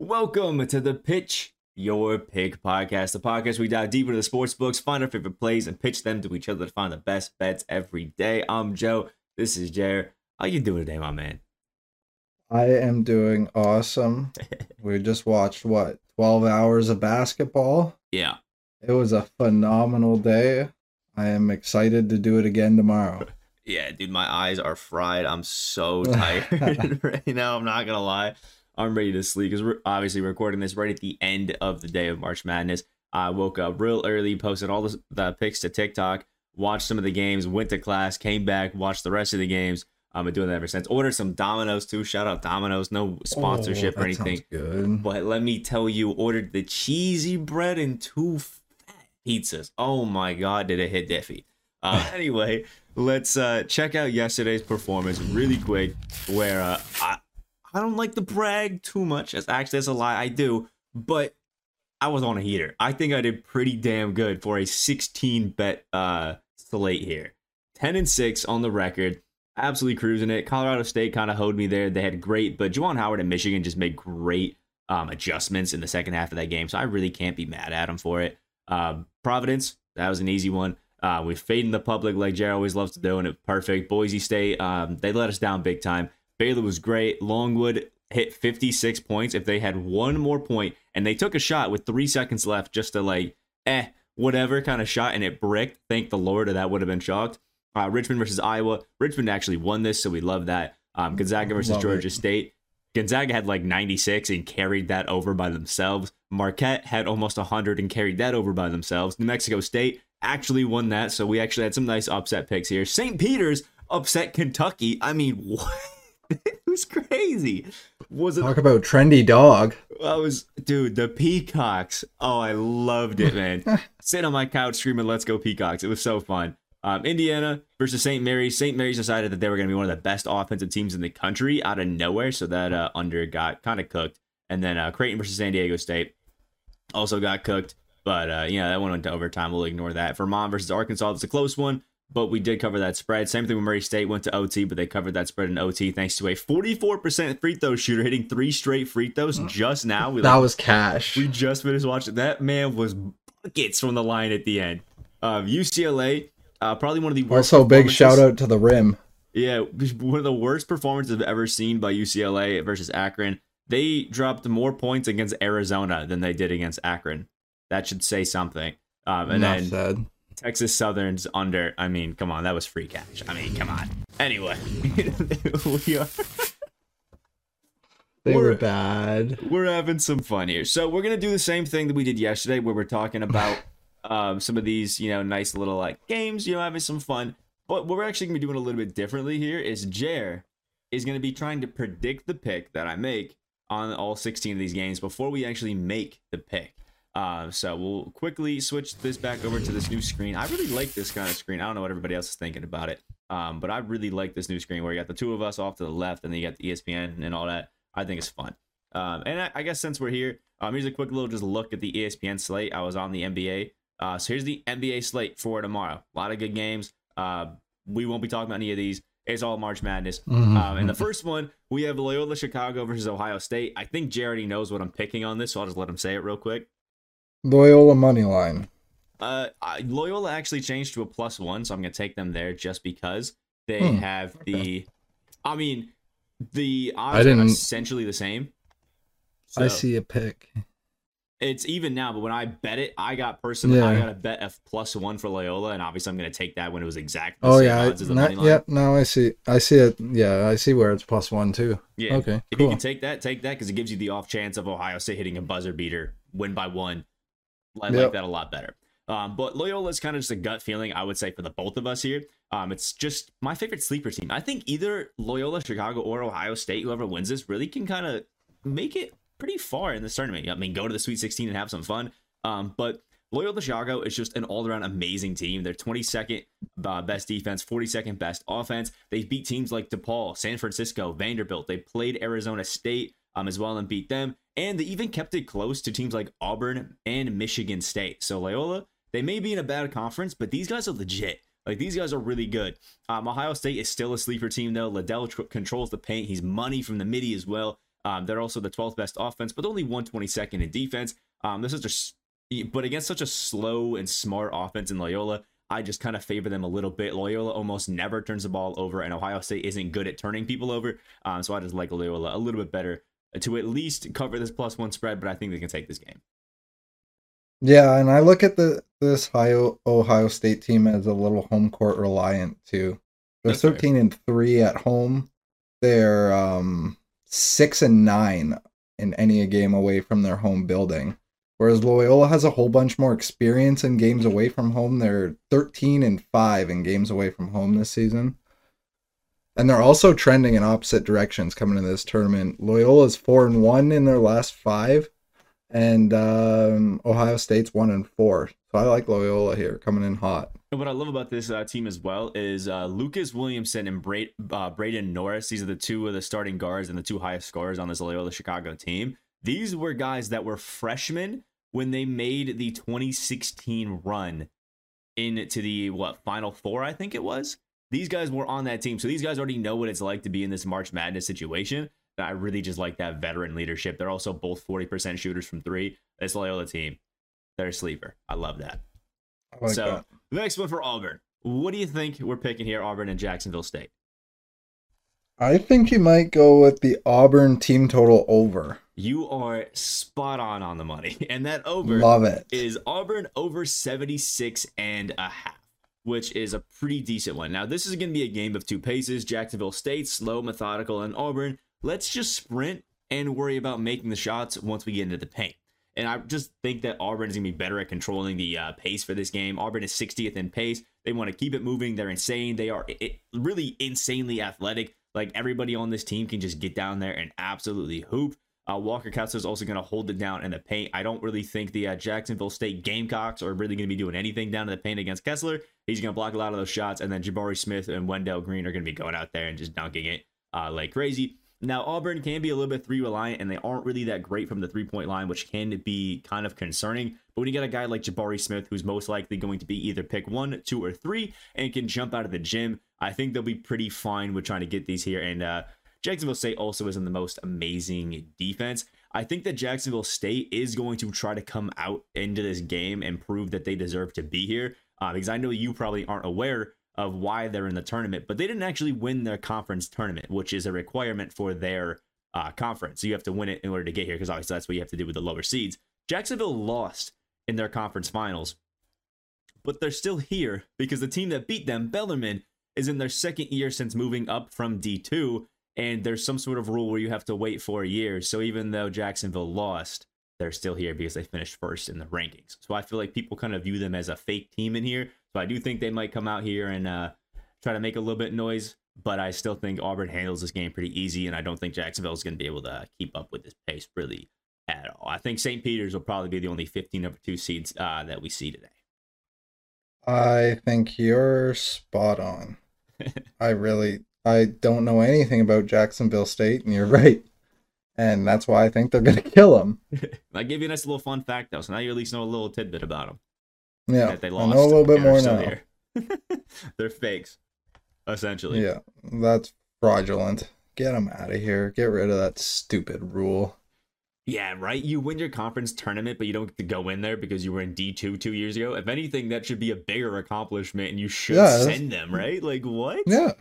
Welcome to the Pitch Your Pick podcast, the podcast we dive deep into the sports books, find our favorite plays, and pitch them to each other to find the best bets every day. I'm Joe. This is Jared. How you doing today, my man? I am doing awesome. we just watched what 12 hours of basketball. Yeah. It was a phenomenal day. I am excited to do it again tomorrow. Yeah, dude, my eyes are fried. I'm so tired right now. I'm not gonna lie. I'm ready to sleep because we're obviously recording this right at the end of the day of March Madness. I woke up real early, posted all the, the pics to TikTok, watched some of the games, went to class, came back, watched the rest of the games. I've been doing that ever since. Ordered some Domino's too. Shout out Domino's. No sponsorship Oh, or anything. Good. But let me tell you, ordered the cheesy bread and two fat pizzas. Oh my god, did it hit diffy. Uh, anyway, let's uh, check out yesterday's performance really quick. Where uh, I I don't like to brag too much. As actually, that's a lie. I do, but I was on a heater. I think I did pretty damn good for a 16 bet uh, slate here. 10 and six on the record absolutely cruising it. Colorado State kind of hoed me there. They had great, but Juwan Howard and Michigan just made great um, adjustments in the second half of that game. So I really can't be mad at them for it. Um, Providence, that was an easy one. Uh, we fading the public like Jared always loves to do, and it perfect. Boise State, um, they let us down big time. Baylor was great. Longwood hit 56 points. If they had one more point, and they took a shot with three seconds left just to like, eh, whatever kind of shot, and it bricked. Thank the Lord, or that would have been shocked. Uh, Richmond versus Iowa. Richmond actually won this, so we love that. Um, Gonzaga versus Love Georgia it. State. Gonzaga had like 96 and carried that over by themselves. Marquette had almost 100 and carried that over by themselves. New Mexico State actually won that, so we actually had some nice upset picks here. St. Peter's upset Kentucky. I mean, what? it was crazy. Was it Talk about trendy dog. I was, dude, the Peacocks. Oh, I loved it, man. Sit on my couch screaming, let's go Peacocks. It was so fun. Um, Indiana versus St. Mary's. St. Mary's decided that they were going to be one of the best offensive teams in the country out of nowhere. So that uh, under got kind of cooked. And then uh, Creighton versus San Diego State also got cooked. But uh, yeah, that one went to overtime. We'll ignore that. Vermont versus Arkansas. It's a close one, but we did cover that spread. Same thing with Murray State. Went to OT, but they covered that spread in OT thanks to a 44% free throw shooter hitting three straight free throws just now. We That like, was cash. we just finished watching. That man was buckets from the line at the end. Um, UCLA, uh, probably one of the worst. Also, big shout out to the rim. Yeah, one of the worst performances I've ever seen by UCLA versus Akron. They dropped more points against Arizona than they did against Akron. That should say something. Um, and Enough then said. Texas Southern's under. I mean, come on, that was free cash. I mean, come on. Anyway, we are They we're- were bad. we're having some fun here. So we're gonna do the same thing that we did yesterday, where we're talking about um, some of these, you know, nice little like games, you know, having some fun. But what we're actually gonna be doing a little bit differently here is Jer is gonna be trying to predict the pick that I make on all 16 of these games before we actually make the pick. Uh, so we'll quickly switch this back over to this new screen. I really like this kind of screen. I don't know what everybody else is thinking about it, um, but I really like this new screen where you got the two of us off to the left, and then you got the ESPN and all that. I think it's fun. Um, and I, I guess since we're here, um, here's a quick little just look at the ESPN slate. I was on the NBA. Uh, so here's the NBA slate for tomorrow. A lot of good games. Uh, we won't be talking about any of these. It's all March Madness. Mhm. Um, and the first one, we have Loyola Chicago versus Ohio State. I think Jared knows what I'm picking on this, so I'll just let him say it real quick. Loyola money line. Uh, I, Loyola actually changed to a plus one, so I'm gonna take them there just because they Hmm, have the. I mean, the odds I are didn't- essentially the same. I see a pick. it's even now, but when I bet it, I got personally, I got a bet of plus one for Loyola, and obviously I'm going to take that when it was exactly the Oh same yeah, odds as the no, money line. yeah. No, I see. I see it. Yeah, I see where it's plus one too. Yeah. Okay, If you can take that, take that because it gives you the off chance of Ohio State hitting a buzzer beater, win by one. I like that a lot better. Um, but Loyola is kind of just a gut feeling, I would say, for the both of us here. Um, it's just my favorite sleeper team. I think either Loyola, Chicago, or Ohio State, whoever wins this, really can kind of make it pretty far in this tournament. I mean, go to the Sweet 16 and have some fun. Um, but Loyola Chicago is just an all-around amazing team. They're 22nd uh, best defense, 42nd best offense. They beat teams like DePaul, San Francisco, Vanderbilt. They played Arizona State um, as well and beat them. And they even kept it close to teams like Auburn and Michigan State. So Loyola, they may be in a bad conference, but these guys are legit. Like these guys are really good. Um, Ohio State is still a sleeper team though. Liddell tr- controls the paint. He's money from the midi as well. Um, they're also the 12th best offense, but only 122nd in defense. Um, this is just, but against such a slow and smart offense in Loyola, I just kind of favor them a little bit. Loyola almost never turns the ball over, and Ohio State isn't good at turning people over. Um, so I just like Loyola a little bit better to at least cover this plus one spread, but I think they can take this game. Yeah, and I look at the this Ohio Ohio State team as a little home court reliant too. They're That's fair. thirteen and three at home. They're um six and nine in any game away from their home building. Whereas Loyola has a whole bunch more experience in games away from home. They're 13 and 5 in games away from home this season. And they're also trending in opposite directions coming into this tournament. Loyola's 4 and 1 in their last 5 and um, Ohio State's 1 and 4. So I like Loyola here coming in hot. And what I love about this uh, team as well is uh, Lucas Williamson and uh, Braden Norris. These are the two of the starting guards and the two highest scorers on this Loyola Chicago team. These were guys that were freshmen when they made the 2016 run into the what Final Four, I think it was. These guys were on that team, so these guys already know what it's like to be in this March Madness situation. I really just like that veteran leadership. They're also both 40% shooters from three. This Loyola team, they're a sleeper. I love that. I like so that. the next one for Auburn. What do you think we're picking here, Auburn and Jacksonville State? I think you might go with the Auburn team total over. You are spot on on the money, and that over Love it. is Auburn over 76 and a half, which is a pretty decent one. Now, this is going to be a game of two paces. Jacksonville State, slow, methodical, and Auburn, let's just sprint and worry about making the shots once we get into the paint. And I just think that Auburn is going to be better at controlling the uh, pace for this game. Auburn is 60th in pace. They want to keep it moving. They're insane. They are i really insanely athletic. Like everybody on this team can just get down there and absolutely hoop. Uh, Walker Kessler is also going to hold it down in the paint. I don't really think the uh, Jacksonville State Gamecocks are really going to be doing anything down in the paint against Kessler. He's going to block a lot of those shots, and then Jabari Smith and Wendell Green are going to be going out there and just dunking it uh, like crazy. Now, Auburn can be a little bit three reliant, and they aren't really that great from the three point line, which can be kind of concerning. But when you get a guy like Jabari Smith, who's most likely going to be either pick one, two, or three, and can jump out of the gym, I think they'll be pretty fine with trying to get these here. And uh, Jacksonville State also isn't the most amazing defense. I think that Jacksonville State is going to try to come out into this game and prove that they deserve to be here. Uh, because I know you probably aren't aware of why they're in the tournament, but they didn't actually win their conference tournament, which is a requirement for their uh, conference. So you have to win it in order to get here, because obviously that's what you have to do with the lower seeds. Jacksonville lost in their conference finals, but they're still here because the team that beat them, Bellarmine, is in their second year since moving up from D2, and there's some sort of rule where you have to wait four years. So even though Jacksonville lost, they're still here because they finished first in the rankings. So I feel like people kind of view them as a fake team in here. So I do think they might come out here and uh, try to make a little bit of noise, but I still think Auburn handles this game pretty easy, and I don't think Jacksonville is going to be able to keep up with this pace really at all. I think St. Peter's will probably be the only 15 number two seeds uh, that we see today. I think you're spot on. I really I don't know anything about Jacksonville State, and you're right. And that's why I think they're gonna kill them. I give you a nice little fun fact though, so now you at least know a little tidbit about them. Yeah, that they I know a little bit more now. They're fakes, essentially. Yeah, that's fraudulent. Get them out of here. Get rid of that stupid rule. Yeah, right. You win your conference tournament, but you don't get to go in there because you were in D two two years ago. If anything, that should be a bigger accomplishment, and you should Yeah, send them, right? Like what? Yeah,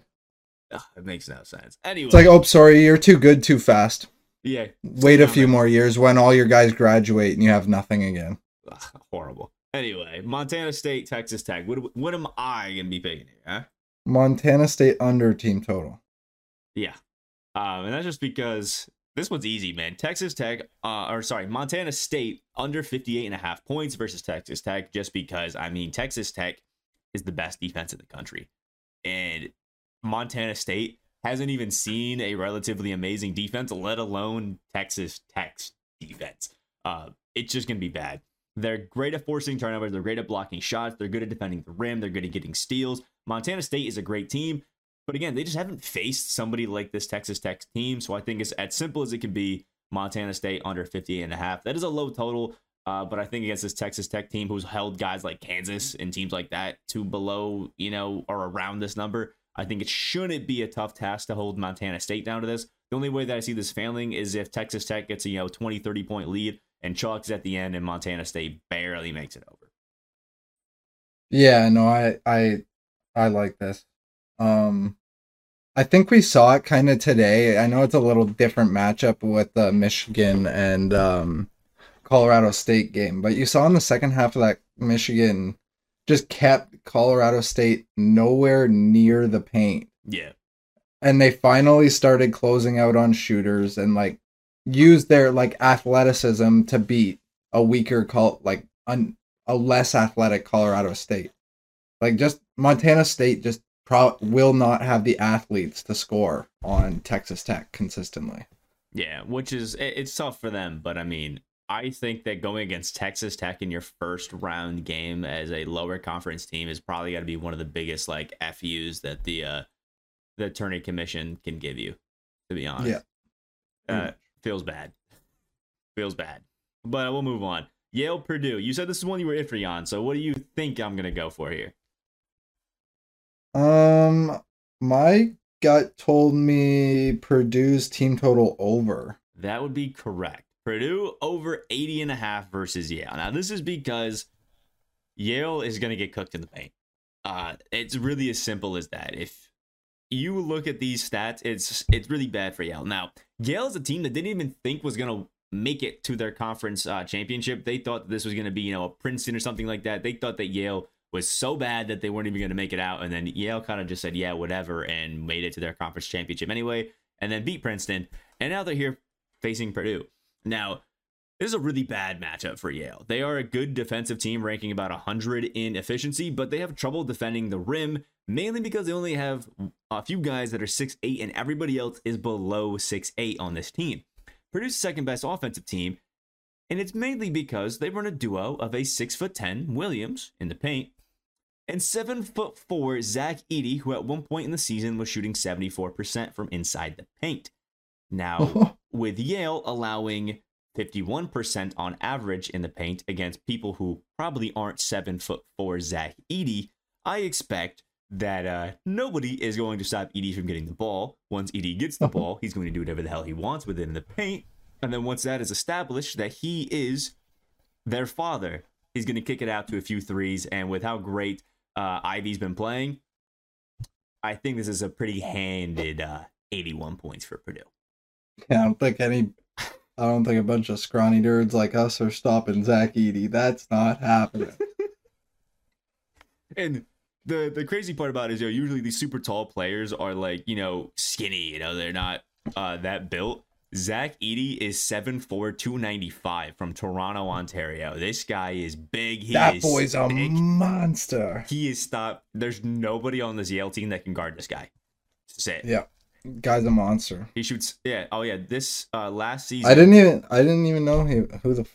Ugh, it makes no sense. Anyway, it's like, oh, sorry, you're too good too fast. yeah, Wait a few there. more years when all your guys graduate and you have nothing again. Ugh, horrible. Anyway, Montana State, Texas Tech. What what am I gonna be picking here? Huh? Montana State under team total. Yeah. Um, and that's just because this one's easy, man. Texas Tech, uh, or sorry, Montana State under 58 and a half points versus Texas Tech, just because, I mean, Texas Tech is the best defense in the country. And Montana State hasn't even seen a relatively amazing defense, let alone Texas Tech's defense. Uh, it's just going to be bad. They're great at forcing turnovers. They're great at blocking shots. They're good at defending the rim. They're good at getting steals. Montana State is a great team. But again, they just haven't faced somebody like this Texas Tech team. So I think it's as simple as it can be Montana State under 58 and a half. That is a low total. Uh, but I think against this Texas Tech team who's held guys like Kansas and teams like that to below, you know, or around this number, I think it shouldn't be a tough task to hold Montana State down to this. The only way that I see this failing is if Texas Tech gets a you know 20, 30 point lead and chalks at the end and Montana State barely makes it over. Yeah, no, I I I like this. Um I think we saw it kind of today. I know it's a little different matchup with the Michigan and um Colorado State game, but you saw in the second half of that Michigan just kept Colorado State nowhere near the paint. Yeah. And they finally started closing out on shooters and like used their like athleticism to beat a weaker call like un, a less athletic Colorado State. Like just Montana State just pro- will not have the athletes to score on Texas Tech consistently. Yeah, which is it's tough for them, but I mean, I think that going against Texas Tech in your first round game as a lower conference team is probably got to be one of the biggest like FUs that the uh the attorney commission can give you. To be honest, yeah, uh, feels bad, feels bad. But we'll move on. Yale Purdue. You said this is one you were iffy on. So what do you think I'm gonna go for here? Um, my gut told me Purdue's team total over. That would be correct. Purdue over 80 and a half versus Yale. Now, this is because Yale is going to get cooked in the paint. Uh, it's really as simple as that. If you look at these stats, it's it's really bad for Yale. Now, Yale is a team that didn't even think was going to make it to their conference uh, championship. They thought this was going to be, you know, a Princeton or something like that. They thought that Yale was so bad that they weren't even going to make it out. And then Yale kind of just said, yeah, whatever, and made it to their conference championship anyway, and then beat Princeton. And now they're here facing Purdue. Now, this is a really bad matchup for Yale. They are a good defensive team, ranking about 100 in efficiency, but they have trouble defending the rim, mainly because they only have a few guys that are 6'8, and everybody else is below 6'8 on this team. Purdue's second best offensive team, and it's mainly because they run a duo of a 6'10 Williams in the paint and 7'4 Zach Edey, who at one point in the season was shooting 74% from inside the paint. Now, with Yale allowing 51% on average in the paint against people who probably aren't seven foot four Zach Edey, I expect that uh, nobody is going to stop Edey from getting the ball. Once Edey gets the ball, he's going to do whatever the hell he wants with it in the paint. And then once that is established that he is their father, he's going to kick it out to a few threes. And with how great uh, Ivey's been playing, I think this is a pretty handed uh, 81 points for Purdue. Yeah, I don't think any. I don't think a bunch of scrawny nerds like us are stopping Zach Edey. That's not happening. and the the crazy part about it is, you know, usually these super tall players are like, you know, skinny. You know, they're not uh, that built. Zach Edey is 7'4", 295 from Toronto, Ontario. This guy is big. He that is boy's a monster. He is stopped. There's nobody on this Yale team that can guard this guy. That's it. Yeah, guy's a monster. He shoots. Yeah. Oh yeah. This uh, last season. I didn't even. I didn't even know he, who the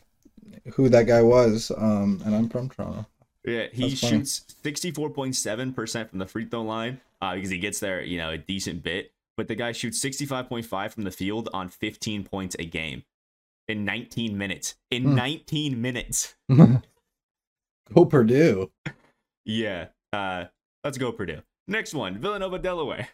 who that guy was. Um, and I'm from Toronto. Yeah, he That's shoots 64.7% from the free throw line uh, because he gets there, you know, a decent bit. But the guy shoots 65.5 from the field on 15 points a game in 19 minutes. In Hmm. 19 minutes. Go Purdue. Yeah. Uh, let's go Purdue. Next one, Villanova, Delaware.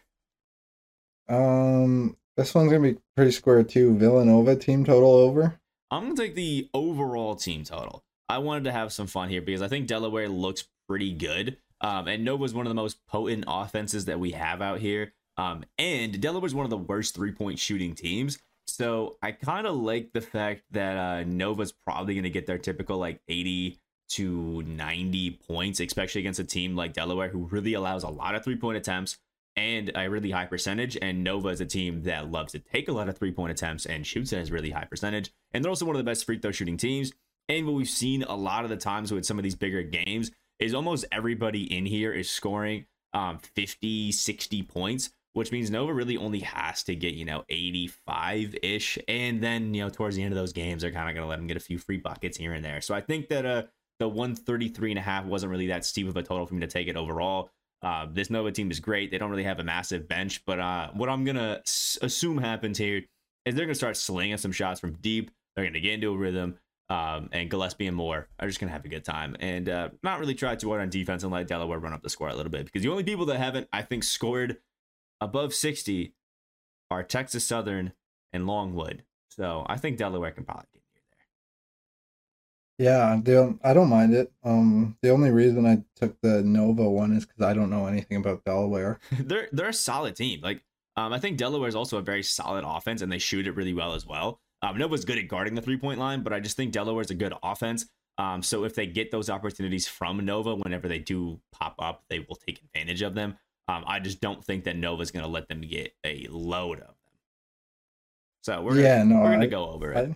Um, this one's gonna be pretty square too. Villanova team total over. I'm gonna take the overall team total. I wanted to have some fun here because I think Delaware looks pretty good. Um, and Nova's one of the most potent offenses that we have out here. Um, and Delaware's one of the worst three point shooting teams. So I kind of like the fact that uh, Nova's probably going to get their typical like 80 to 90 points, especially against a team like Delaware who really allows a lot of three point attempts and a really high percentage. And Nova is a team that loves to take a lot of three point attempts and shoots at a really high percentage. And they're also one of the best free throw shooting teams. And what we've seen a lot of the times with some of these bigger games is almost everybody in here is scoring um, 50, 60 points, which means Nova really only has to get, you know, 85 ish. And then, you know, towards the end of those games, they're kind of going to let them get a few free buckets here and there. So I think that uh, the 133 and a half wasn't really that steep of a total for me to take it overall. Uh, this Nova team is great. They don't really have a massive bench, but uh, what I'm to s- assume happens here is they're to start slinging some shots from deep. They're to get into a rhythm. um, and Gillespie and Moore are just gonna have a good time and uh, not really try too hard on defense and let Delaware run up the score a little bit because the only people that haven't, I think, scored above 60 are Texas Southern and Longwood. So I think Delaware can probably Yeah, the, I don't mind it. Um, the only reason I took the Nova one is because I don't know anything about Delaware. they're they're a solid team. Like um, I think Delaware is also a very solid offense and they shoot it really well as well. Um, Nova's good at guarding the three point line, but I just think Delaware's a good offense. Um, so if they get those opportunities from Nova, whenever they do pop up, they will take advantage of them. Um, I just don't think that Nova's going to let them get a load of them. So we're yeah, gonna, no, we're going to go over it. I,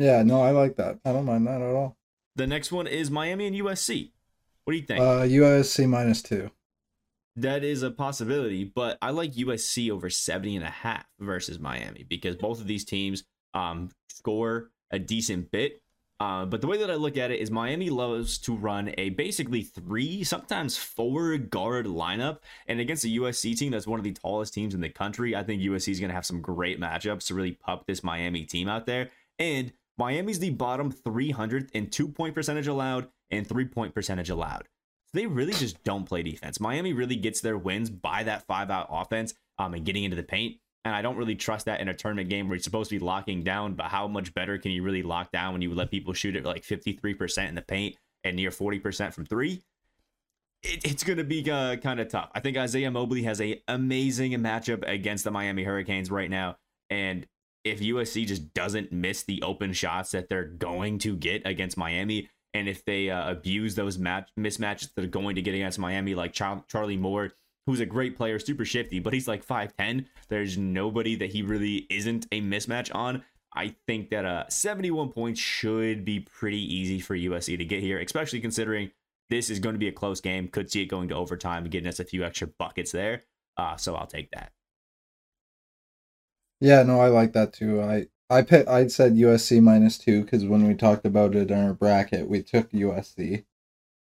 yeah, no, I like that. I don't mind that at all. the next one is Miami and USC. What do you think? Uh, USC minus two. that is a possibility, but I like USC over 70 and a half versus Miami because both of these teams um, score a decent bit. Uh, but the way that I look at it is Miami loves to run a basically three, sometimes four guard lineup. And against a USC team that's one of the tallest teams in the country, I think USC is going to have some great matchups to really pup this Miami team out there. And Miami's the bottom 300th in two point percentage allowed and three point percentage allowed. They really just don't play defense. Miami really gets their wins by that five out offense um, and getting into the paint. And I don't really trust that in a tournament game where you're supposed to be locking down. But how much better can you really lock down when you let people shoot at like 53% in the paint and near 40% from three? It, it's going to be uh, kind of tough. I think Isaiah Mobley has a amazing matchup against the Miami Hurricanes right now. And if USC just doesn't miss the open shots that they're going to get against Miami, and if they uh, abuse those match mismatches that are going to get against Miami, like Char- Charlie Moore, who's a great player, super shifty, but he's like 5'10. There's nobody that he really isn't a mismatch on. I think that uh, 71 points should be pretty easy for USC to get here, especially considering this is going to be a close game. Could see it going to overtime and getting us a few extra buckets there. Uh, so I'll take that. Yeah, no, I like that too. I I pit, I said USC minus two because when we talked about it in our bracket, we took USC.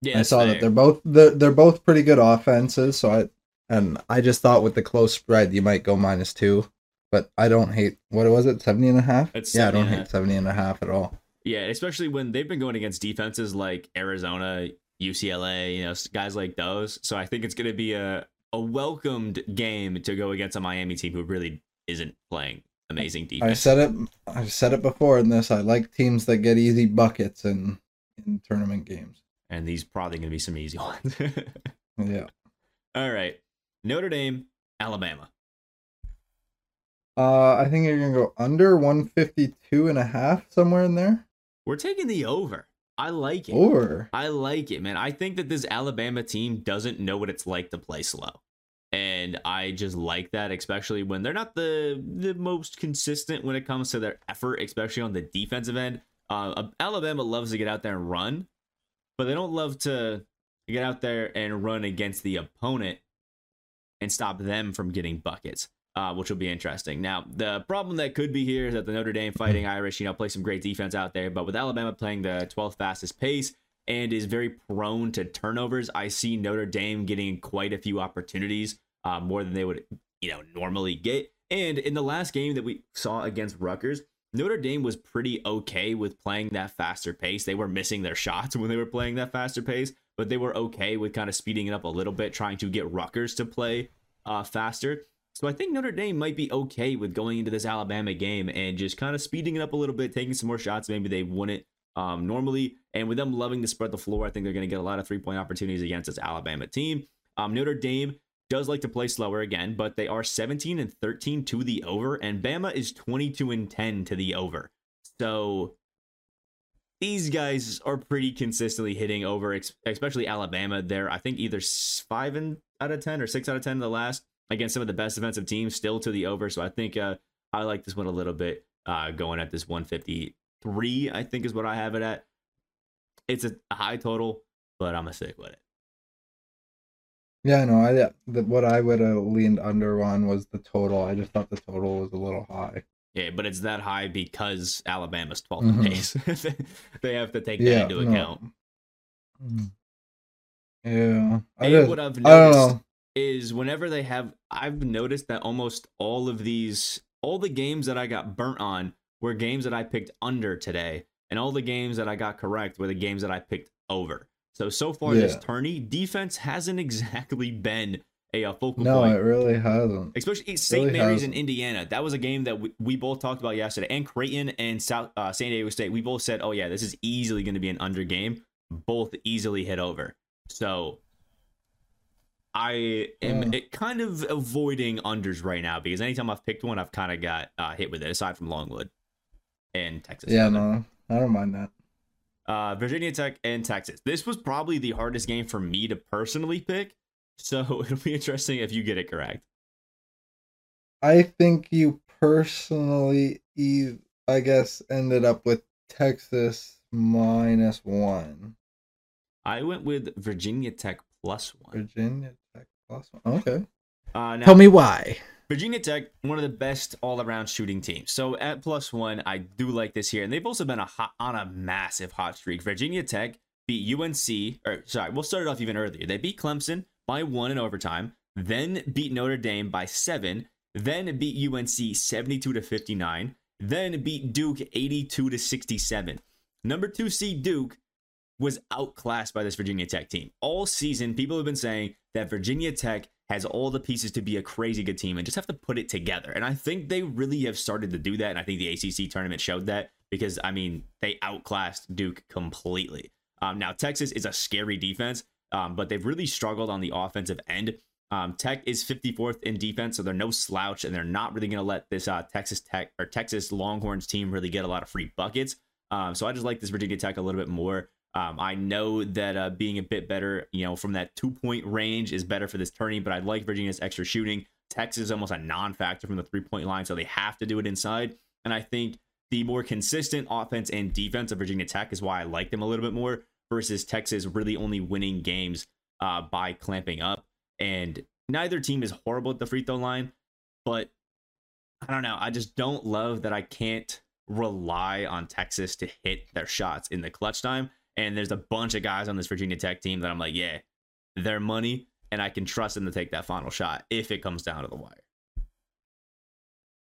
Yeah, I saw fair. that they're both they're, they're both pretty good offenses. So I and I just thought with the close spread, you might go minus two. But I don't hate what was it 70 and a half? It's yeah, I don't hate half. 70 and a half at all. Yeah, especially when they've been going against defenses like Arizona, UCLA, you know, guys like those. So I think it's going to be a a welcomed game to go against a Miami team who really isn't playing amazing defense. I said it. I've said it before in this. I like teams that get easy buckets in in tournament games. and these probably going to be some easy ones. Yeah. All right. Notre Dame, Alabama. Uh, I think you're gonna go under 152 and a half somewhere in there. We're taking the over. I like it. Or I like it, man. I think that this Alabama team doesn't know what it's like to play slow. And I just like that, especially when they're not the the most consistent when it comes to their effort, especially on the defensive end. Uh, Alabama loves to get out there and run, but they don't love to get out there and run against the opponent and stop them from getting buckets, uh, which will be interesting. Now, the problem that could be here is that the Notre Dame Fighting Irish, you know, play some great defense out there, but with Alabama playing the 12th fastest pace and is very prone to turnovers, I see Notre Dame getting quite a few opportunities, uh, more than they would, you know, normally get. And in the last game that we saw against Rutgers, Notre Dame was pretty okay with playing that faster pace. They were missing their shots when they were playing that faster pace, but they were okay with kind of speeding it up a little bit, trying to get Rutgers to play uh, faster. So I think Notre Dame might be okay with going into this Alabama game and just kind of speeding it up a little bit, taking some more shots. Maybe they wouldn't um, normally. And with them loving to spread the floor, I think they're going to get a lot of three point opportunities against this Alabama team. Um, Notre Dame does like to play slower again, but they are 17 and 13 to the over, and Bama is 22 and 10 to the over. So these guys are pretty consistently hitting over, especially Alabama. They're, I think, either five and out of 10 or six out of 10 in the last against some of the best defensive teams, still to the over. So I think uh, I like this one a little bit, uh, going at this 153, I think is what I have it at. It's a high total, but I'm to stick with it. yeah, no, I the, what I would have leaned under on was the total. I just thought the total was a little high. Yeah, but it's that high because Alabama's 12th Mhm. pace. they have to take that into no. account. Yeah, I, And what I've noticed is whenever they have, I've noticed that almost all of these, all the games that I got burnt on were games that I picked under today. and all the games that I got correct were the games that I picked over. So so far this tourney, defense hasn't exactly been a, uh focal No, point No, it really hasn't. especially St. Really Mary's in hasn't. Indiana. That was a game that we, we both talked about yesterday, and Creighton and South uh, San Diego State. We both said, "Oh yeah, this is easily going to be an under game." Both easily hit over. So I am Yeah. it kind of avoiding unders right now because anytime I've picked one, I've kind of got uh, hit with it. Aside from Longwood and Texas. Yeah, no, I don't mind that. Uh, Virginia Tech and Texas. This was probably the hardest game for me to personally pick. So it'll be interesting if you get it correct. I think you personally, I guess, ended up with Texas minus one. I went with Virginia Tech plus one. Virginia Tech plus one. Okay. Uh, now, Tell me why. Virginia Tech, one of the best all-around shooting teams. So at plus one, I do like this here, and they've also been a hot, on a massive hot streak. Virginia Tech beat UNC, or sorry, we'll start it off even earlier. They beat Clemson by one in overtime, then beat Notre Dame by seven, then beat UNC 72 to 59, then beat Duke 82 to 67. Number two seed Duke was outclassed by this Virginia Tech team. All season, people have been saying that Virginia Tech has all the pieces to be a crazy good team and just have to put it together. And I think they really have started to do that. And I think the ACC tournament showed that because, I mean, they outclassed Duke completely. Um, now, Texas is a scary defense, um, but they've really struggled on the offensive end. Um, Tech is 54th in defense, so they're no slouch, and they're not really going to let this uh, Texas Tech or Texas Longhorns team really get a lot of free buckets. Um, so I just like this Virginia Tech a little bit more. Um, I know that uh, being a bit better, you know, from that two point range is better for this tourney, but I like Virginia's extra shooting. Texas is almost a non factor from the three point line, so they have to do it inside. And I think the more consistent offense and defense of Virginia Tech is why I like them a little bit more versus Texas really only winning games uh, by clamping up. And neither team is horrible at the free throw line, but I don't know. I just don't love that I can't rely on Texas to hit their shots in the clutch time. And there's a bunch of guys on this Virginia Tech team that I'm like, yeah, they're money, and I can trust them to take that final shot if it comes down to the wire.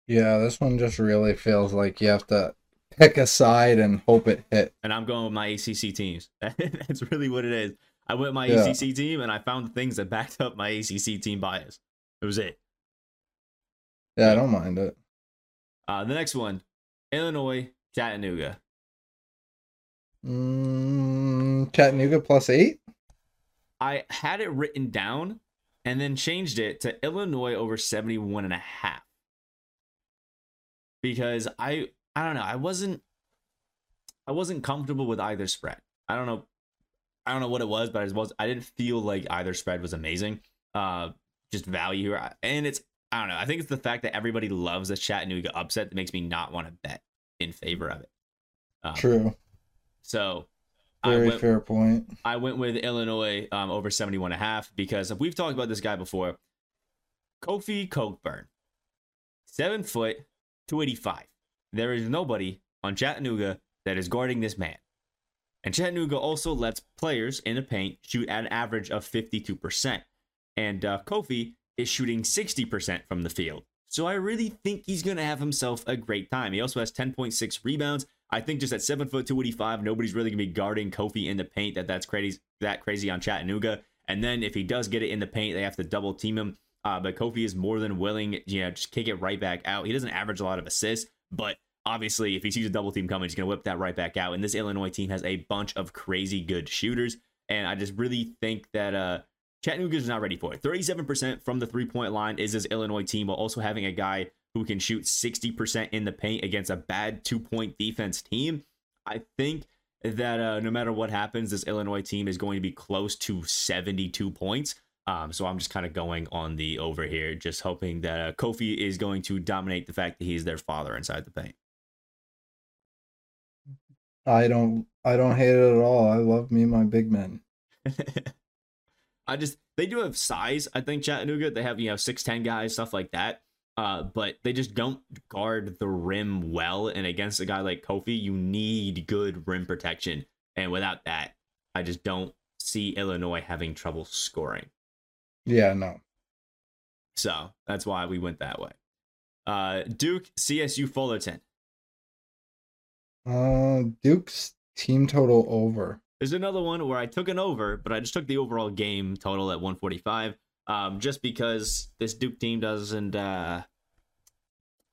Yeah, this one just really feels like you have to pick a side and hope it hit. And I'm going with my ACC teams. That's really what it is. I went with my Yeah. ACC team, and I found things that backed up my ACC team bias. It was it. Yeah, I don't mind it. Uh, the next one, Illinois, Chattanooga. Mm, Chattanooga plus eight. I had it written down and then changed it to Illinois over 71 and a half. Because I I don't know, I wasn't I wasn't comfortable with either spread. I don't know I don't know what it was, but I was I didn't feel like either spread was amazing. Uh just value. And it's I don't know. I think it's the fact that everybody loves the Chattanooga upset that makes me not want to bet in favor of it. Um, True. So I Very went, fair point. I went with Illinois um, over 71 and a half because we've talked about this guy before. Kofi Cockburn, seven foot, 285. There is nobody on Chattanooga that is guarding this man. And Chattanooga also lets players in the paint shoot at an average of 52%. And uh, Kofi is shooting 60% from the field. So I really think he's going to have himself a great time. He also has 10.6 rebounds. I think just at seven foot two eighty five, nobody's really gonna be guarding Kofi in the paint. That that's crazy. That crazy on Chattanooga. And then if he does get it in the paint, they have to double team him. Uh, but Kofi is more than willing, you know, just kick it right back out. He doesn't average a lot of assists, but obviously, if he sees a double team coming, he's gonna whip that right back out. And this Illinois team has a bunch of crazy good shooters, and I just really think that uh, Chattanooga is not ready for it. 37% from the three point line is this Illinois team, while also having a guy who can shoot 60% in the paint against a bad two point defense team. I think that uh, no matter what happens, this Illinois team is going to be close to 72 points. Um, so I'm just kind of going on the over here, just hoping that uh, Kofi is going to dominate the fact that he's their father inside the paint. I don't. I don't hate it at all. I love me my big men. I just they do have size. I think Chattanooga they have you know six ten guys stuff like that. Uh, but they just don't guard the rim well. And against a guy like Kofi, you need good rim protection. And without that, I just don't see Illinois having trouble scoring. Yeah, no. So that's why we went that way. Uh, Duke, CSU, Fullerton. Uh, Duke's team total over. There's another one where I took an over, but I just took the overall game total at 145. Um, just because this Duke team doesn't uh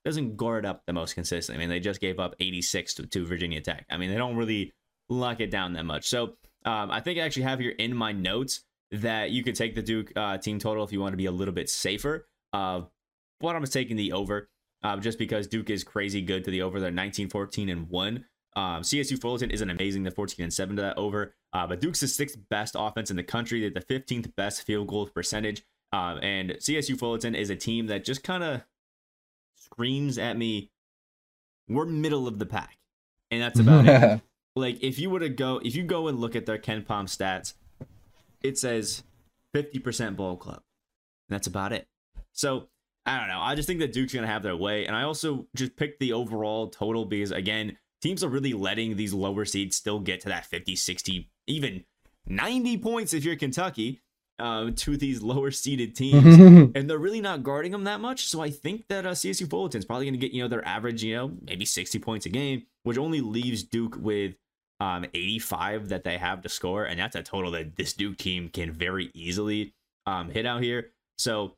doesn't guard up the most consistently. I mean, they just gave up 86 to, to Virginia Tech. I mean, they don't really lock it down that much. So um, I think I actually have here in my notes that you could take the Duke uh, team total if you want to be a little bit safer. Uh, but I'm taking the over uh, just because Duke is crazy good to the over. They're 19, 14, and 1. Um, CSU Fullerton isn't amazing. They're 14 and 7 to that over. Uh, but Duke's the sixth best offense in the country. They're the 15th best field goal percentage. Um, and CSU Fullerton is a team that just kind of screams at me, we're middle of the pack. And that's about it. Like if you were to go, if you go and look at their KenPom stats, it says 50% bowl club. And that's about it. So I don't know. I just think that Duke's going to have their way. And I also just picked the overall total because, again, teams are really letting these lower seeds still get to that 50, 60, even 90 points if you're Kentucky uh, to these lower seeded teams. and they're really not guarding them that much. So I think that uh, CSU Fullerton's probably going to get, you know, their average, you know, maybe 60 points a game, which only leaves Duke with um, 85 that they have to score. And that's a total that this Duke team can very easily um, hit out here. So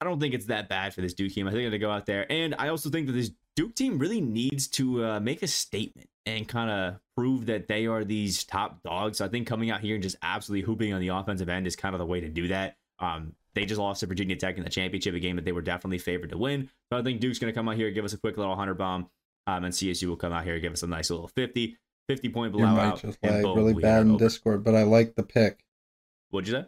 I don't think it's that bad for this Duke team. I think they're going to go out there. And I also think that this Duke team really needs to uh, make a statement and kind of prove that they are these top dogs. So I think coming out here and just absolutely hooping on the offensive end is kind of the way to do that. Um, they just lost to Virginia Tech in the championship, a game that they were definitely favored to win. So I think Duke's going to come out here, give us a quick little 100 bomb, um, and CSU will come out here and give us a nice little 50, 50 point blowout. Your mic just lagged really bad in Discord, but I like the pick. What'd you say?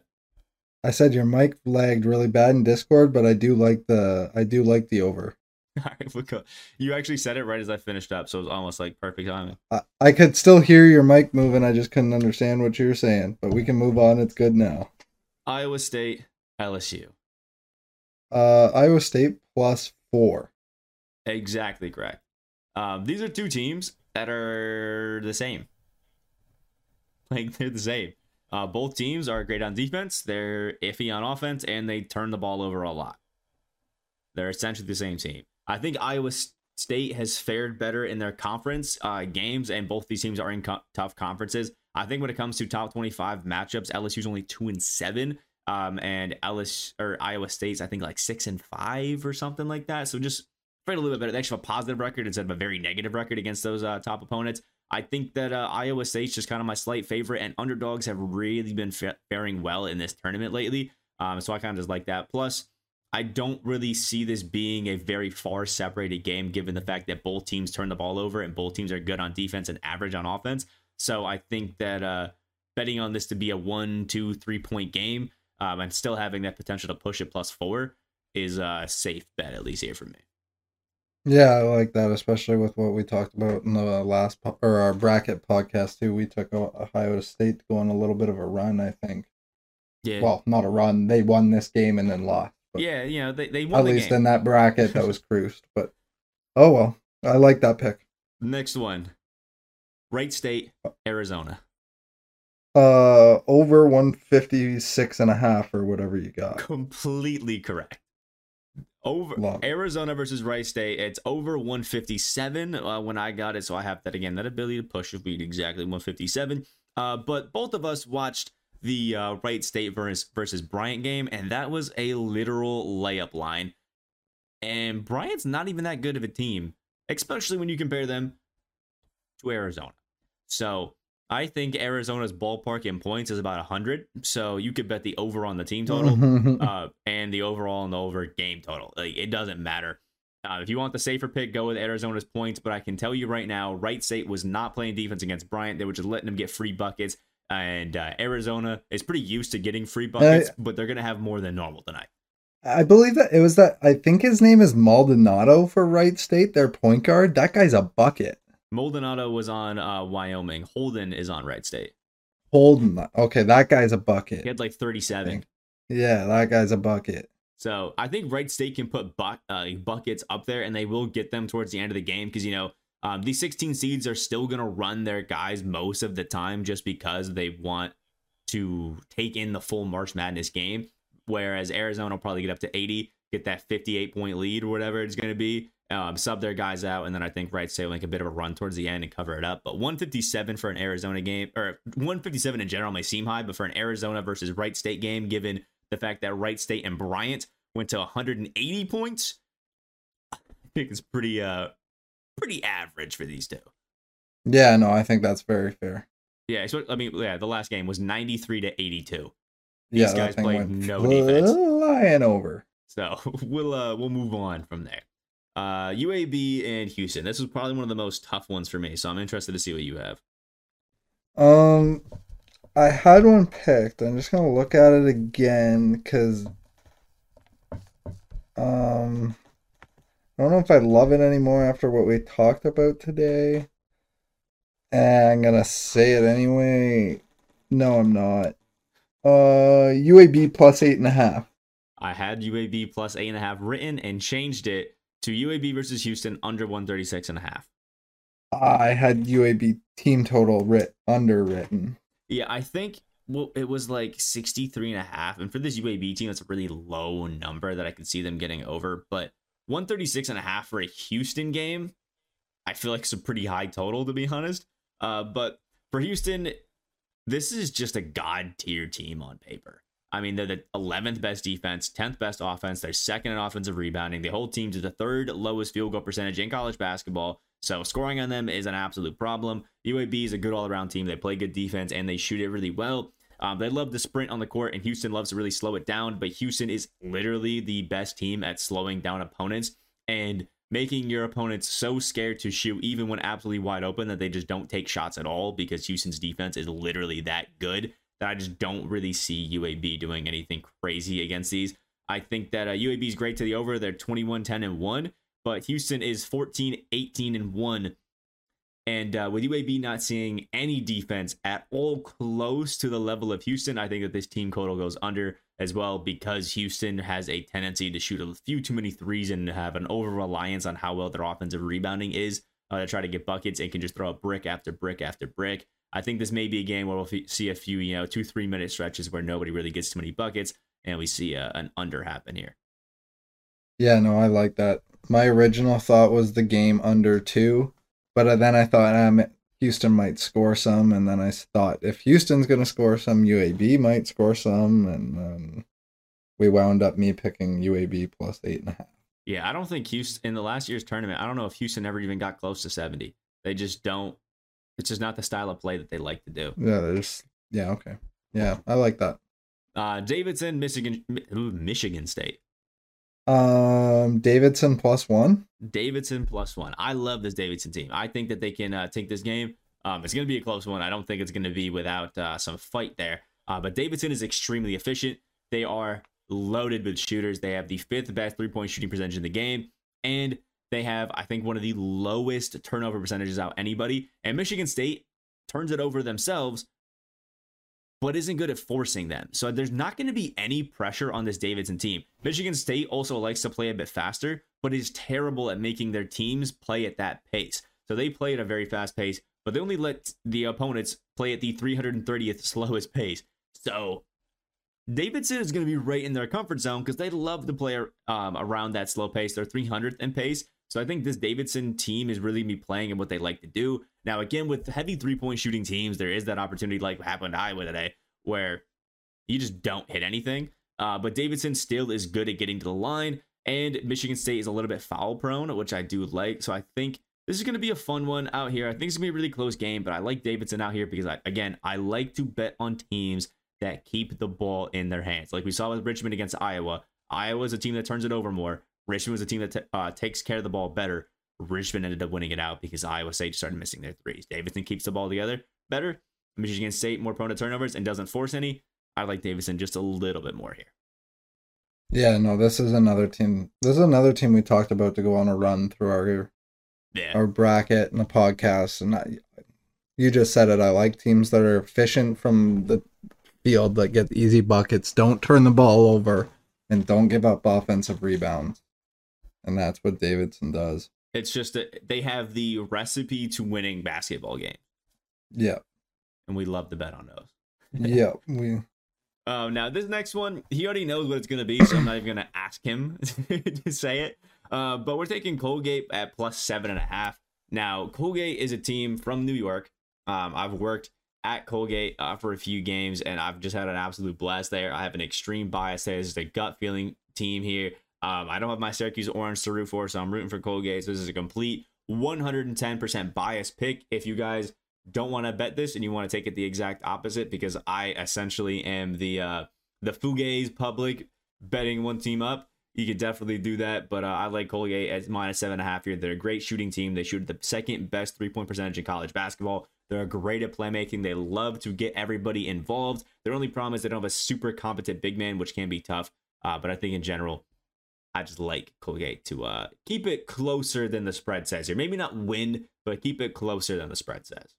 I said your mic lagged really bad in Discord, but I do like the I do like the over. All right, we'll. You actually said it right as I finished up, so it was almost like perfect timing. I, I could still hear your mic moving. I just couldn't understand what you were saying, but we can move on. It's good now. Iowa State, LSU. Uh, Iowa State plus four. Exactly correct. Um, these are two teams that are the same. Like they're the same. Uh, both teams are great on defense. They're iffy on offense, and they turn the ball over a lot. They're essentially the same team. I think Iowa State has fared better in their conference uh, games, and both these teams are in co- tough conferences. I think when it comes to top 25 matchups, LSU's only two and seven, um, and Ellis or Iowa State's I think like six and five or something like that. So just fared a little bit better. They actually have a positive record instead of a very negative record against those uh, top opponents. I think that uh, Iowa State's just kind of my slight favorite, and underdogs have really been fa- faring well in this tournament lately. Um, so I kind of just like that. Plus, I don't really see this being a very far separated game, given the fact that both teams turn the ball over and both teams are good on defense and average on offense. So I think that uh, betting on this to be a one, two, three point game um, and still having that potential to push it plus four is a safe bet, at least here for me. Yeah, I like that, especially with what we talked about in the last po- or our bracket podcast too. We took Ohio State going a little bit of a run, I think. Yeah. Well, not a run. They won this game and then lost. But yeah, you know they they won at the least game. in that bracket that was cruised. But oh well, I like that pick. Next one, Wright State, Arizona. Uh, over 156 and a half or whatever you got. Completely correct. Over Love. Arizona versus Wright State, it's over 157 uh, when I got it, so I have that again. That ability to push if we exactly 157. Uh, but both of us watched the uh, Wright State versus versus Bryant game, and that was a literal layup line. And Bryant's not even that good of a team, especially when you compare them to Arizona. So I think Arizona's ballpark in points is about 100. So you could bet the over on the team total uh, and the overall and the over game total. Like, it doesn't matter. Uh, if you want the safer pick, go with Arizona's points. But I can tell you right now, Wright State was not playing defense against Bryant. They were just letting them get free buckets. And uh, Arizona is pretty used to getting free buckets, but they're going to have more than normal tonight. I believe that it was that. I think his name is Maldonado for Wright State, their point guard. That guy's a bucket. Maldonado was on uh, Wyoming. Holden is on Wright State. Holden. Okay, that guy's a bucket. He had like 37. Yeah, that guy's a bucket. So I think Wright State can put bu- uh, buckets up there, and they will get them towards the end of the game because you know um, these 16 seeds are still gonna run their guys most of the time just because they want to take in the full March Madness game. Whereas Arizona will probably get up to 80, get that 58 point lead or whatever it's gonna be, um, sub their guys out, and then I think Wright State will like a bit of a run towards the end and cover it up. But 157 for an Arizona game, or 157 in general may seem high, but for an Arizona versus Wright State game, given the fact that Wright State and Bryant went to 180 points, I think it's pretty uh pretty average for these two. Yeah, no, I think that's very fair. Yeah, so, I mean, yeah, the last game was 93 to 82. Yeah, These that guys played no defense. Flying over. So we'll uh we'll move on from there. Uh UAB and Houston. This was probably one of the most tough ones for me, so I'm interested to see what you have. Um, I had one picked. I'm just gonna look at it again because, um, I don't know if I love it anymore after what we talked about today. And I'm gonna say it anyway. No, I'm not. Uh, UAB plus eight and a half. I had UAB plus eight and a half written and changed it to UAB versus Houston under 136 and a half. I had UAB team total writ underwritten. Yeah, I think well, it was like 63 and a half. And for this UAB team, that's a really low number that I could see them getting over. But 136 and a half for a Houston game, I feel like it's a pretty high total, to be honest. Uh, but for Houston, this is just a god tier team on paper. I mean, they're the 11th best defense, 10th best offense. They're second in offensive rebounding. The whole team to the third lowest field goal percentage in college basketball. So scoring on them is an absolute problem. UAB is a good all around team. They play good defense and they shoot it really well. Um, they love to sprint on the court, and Houston loves to really slow it down. But Houston is literally the best team at slowing down opponents and making your opponents so scared to shoot, even when absolutely wide open, that they just don't take shots at all because Houston's defense is literally that good that I just don't really see UAB doing anything crazy against these. I think that uh, UAB is great to the over. They're 21 10 and 1, but Houston is 14 18 and 1 and uh, with UAB not seeing any defense at all close to the level of Houston, I think that this team total goes under as well because Houston has a tendency to shoot a few too many threes and have an over reliance on how well their offensive rebounding is uh, to try to get buckets and can just throw a brick after brick after brick. I think this may be a game where we'll f- see a few, you know, two, three minute stretches where nobody really gets too many buckets and we see uh, an under happen here. Yeah, no, I like that. My original thought was the game under two, but then I thought um, Houston might score some, and then I thought if Houston's going to score some, UAB might score some, and um, we wound up me picking UAB plus eight and a half. Yeah, I don't think Houston in the last year's tournament. I don't know if Houston ever even got close to seventy. They just don't. It's just not the style of play that they like to do. Yeah, there's yeah, okay, yeah, I like that. Uh, Davidson, Michigan, Michigan State. Um, Davidson plus one. Davidson plus one. I love this Davidson team. I think that they can uh, take this game. Um, it's going to be a close one. I don't think it's going to be without uh, some fight there. Uh, but Davidson is extremely efficient. They are loaded with shooters. They have the fifth best three point shooting percentage in the game. And they have, I think, one of the lowest turnover percentages out anybody. And Michigan State turns it over themselves, but isn't good at forcing them. So there's not going to be any pressure on this Davidson team. Michigan State also likes to play a bit faster, but is terrible at making their teams play at that pace. So they play at a very fast pace, but they only let the opponents play at the 330th slowest pace. So Davidson is going to be right in their comfort zone because they love to play um, around that slow pace. They're 300th in pace. So I think this Davidson team is really be playing in what they like to do. Now, again, with heavy three point shooting teams, there is that opportunity like what happened to Iowa today where you just don't hit anything. Uh, but Davidson still is good at getting to the line, and Michigan State is a little bit foul prone, which I do like. So I think this is going to be a fun one out here. I think it's going to be a really close game, but I like Davidson out here because, I, again, I like to bet on teams that keep the ball in their hands. Like we saw with Richmond against Iowa. Iowa is a team that turns it over more. Richmond was a team that t- uh, takes care of the ball better. Richmond ended up winning it out because Iowa State started missing their threes. Davidson keeps the ball together better. Michigan State more prone to turnovers and doesn't force any. I like Davidson just a little bit more here. Yeah, no, this is another team. This is another team we talked about to go on a run through our Yeah. our bracket and the podcast. And I, you just said it. I like teams that are efficient from the field, that get easy buckets, don't turn the ball over, and don't give up offensive rebounds. And that's what Davidson does. It's just that they have the recipe to winning basketball games, Yeah, and we love to bet on those. yeah. We Um, now this next one, he already knows what it's gonna be, so I'm not even gonna ask him to say it. Uh, but we're taking Colgate at plus seven and a half. Now, Colgate is a team from New York. Um, I've worked at Colgate uh, for a few games, and I've just had an absolute blast there. I have an extreme bias there. Is a gut feeling team here. Um, I don't have my Syracuse Orange to root for, so I'm rooting for Colgate. So this is a complete 110% bias pick. If you guys don't want to bet this and you want to take it the exact opposite, because I essentially am the uh, the Fugays public betting one team up, you could definitely do that. But uh, I like Colgate at minus seven and a half here. They're a great shooting team. They shoot the second best three point percentage in college basketball. They're great at playmaking. They love to get everybody involved. Their only problem is they don't have a super competent big man, which can be tough. Uh, but I think in general, I just like Colgate to uh, keep it closer than the spread says here. Maybe not win, but keep it closer than the spread says.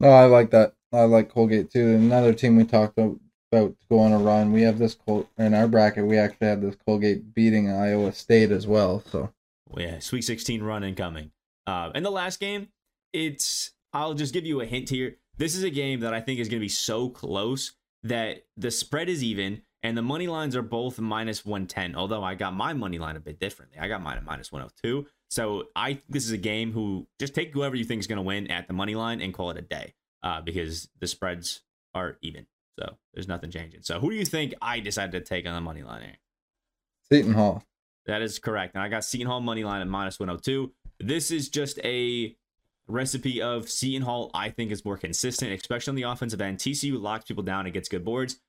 No, I like that. I like Colgate too. Another team we talked about, to go on a run. We have this Col- in our bracket. We actually have this Colgate beating Iowa State as well. So yeah, Sweet 16 run incoming. Uh, in the last game, it's I'll just give you a hint here. This is a game that I think is going to be so close that the spread is even and the money lines are both minus 110. Although I got my money line a bit differently. I got mine at minus 102. So I this is a game who just take whoever you think is going to win at the money line and call it a day uh, because the spreads are even. So there's nothing changing. So who do you think I decided to take on the money line here? Seton Hall. That is correct. And I got Seton Hall money line at minus 102. This is just a recipe of Seton Hall, I think, is more consistent, especially on the offensive end. TCU locks people down and gets good boards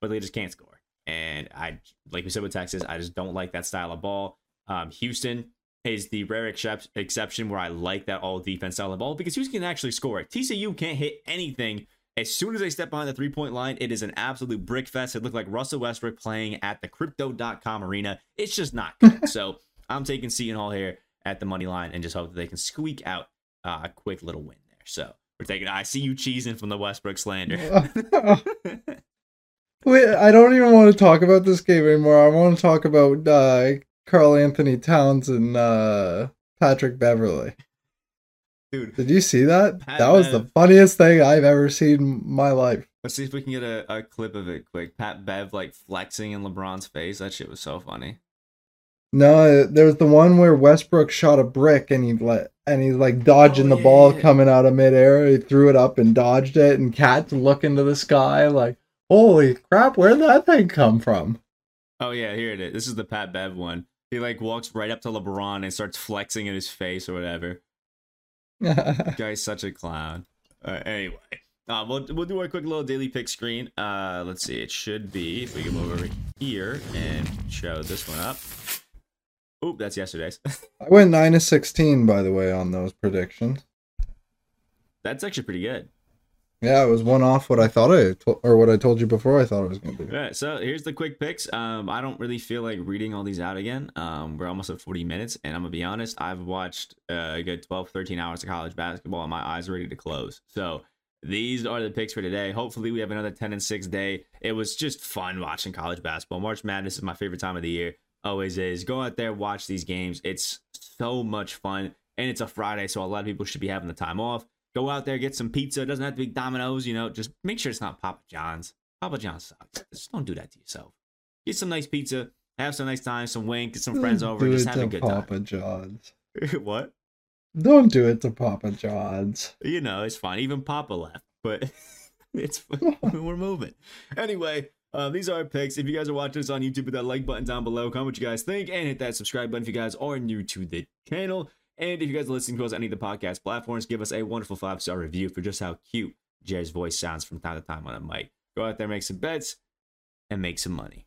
but they just can't score. And I, like we said with Texas, I just don't like that style of ball. Um, Houston is the rare excep- exception where I like that all defense style of ball because Houston can actually score. TCU can't hit anything. As soon as they step behind the three point line, it is an absolute brick fest. It looked like Russell Westbrook playing at the crypto.com arena. It's just not good. so I'm taking Seton Hall here at the money line and just hope that they can squeak out uh, a quick little win there. So we're taking, I see you cheesing from the Westbrook slander. Wait, I don't even want to talk about this game anymore. I want to talk about uh, Karl-Anthony Towns and uh, Patrick Beverley. Dude, did you see that? Pat that was Bev. the funniest thing I've ever seen in my life. Let's see if we can get a, a clip of it quick. Pat Bev like flexing in LeBron's face. That shit was so funny. No, there's the one where Westbrook shot a brick and he let and he's like dodging Oh, the ball yeah. coming out of midair. He threw it up and dodged it, and KAT's looking to the sky like, "Holy crap! Where'd that thing come from?" Oh yeah, here it is. This is the Pat Bev one. He like walks right up to LeBron and starts flexing in his face or whatever. Guy's such a clown. Uh, anyway, uh, we'll we'll do our quick little daily pick screen. Uh, let's see. It should be if we can move over here and show this one up. Oop, that's yesterday's. I went nine to sixteen, by the way, on those predictions. that's actually pretty good. Yeah, it was one off what I thought I to- or what I told you before. I thought it was going to be. All right, so here's the quick picks. Um, I don't really feel like reading all these out again. Um, we're almost at 40 minutes, and I'm gonna be honest, I've watched uh, a good 12, 13 hours of college basketball, and my eyes are ready to close. So these are the picks for today. Hopefully, we have another 10 and 6 day. It was just fun watching college basketball. March Madness is my favorite time of the year. Always is. Go out there, watch these games. It's so much fun, and it's a Friday, so a lot of people should be having the time off. Go out there, get some pizza. It doesn't have to be Domino's, you know. Just make sure it's not Papa John's. Papa John's sucks. Just don't do that to yourself. Get some nice pizza. Have some nice time. Some wink. Get some friends over. Just have a good Papa John's. what? Don't do it to Papa John's. You know, it's fine. Even Papa left, but it's we're moving. Anyway, uh, these are our picks. If you guys are watching us on YouTube, hit that like button down below. Comment what you guys think, and hit that subscribe button if you guys are new to the channel. And if you guys are listening to us on any of the podcast platforms, give us a wonderful five star review for just how cute Jerry's voice sounds from time to time on a mic. Go out there, make some bets, and make some money.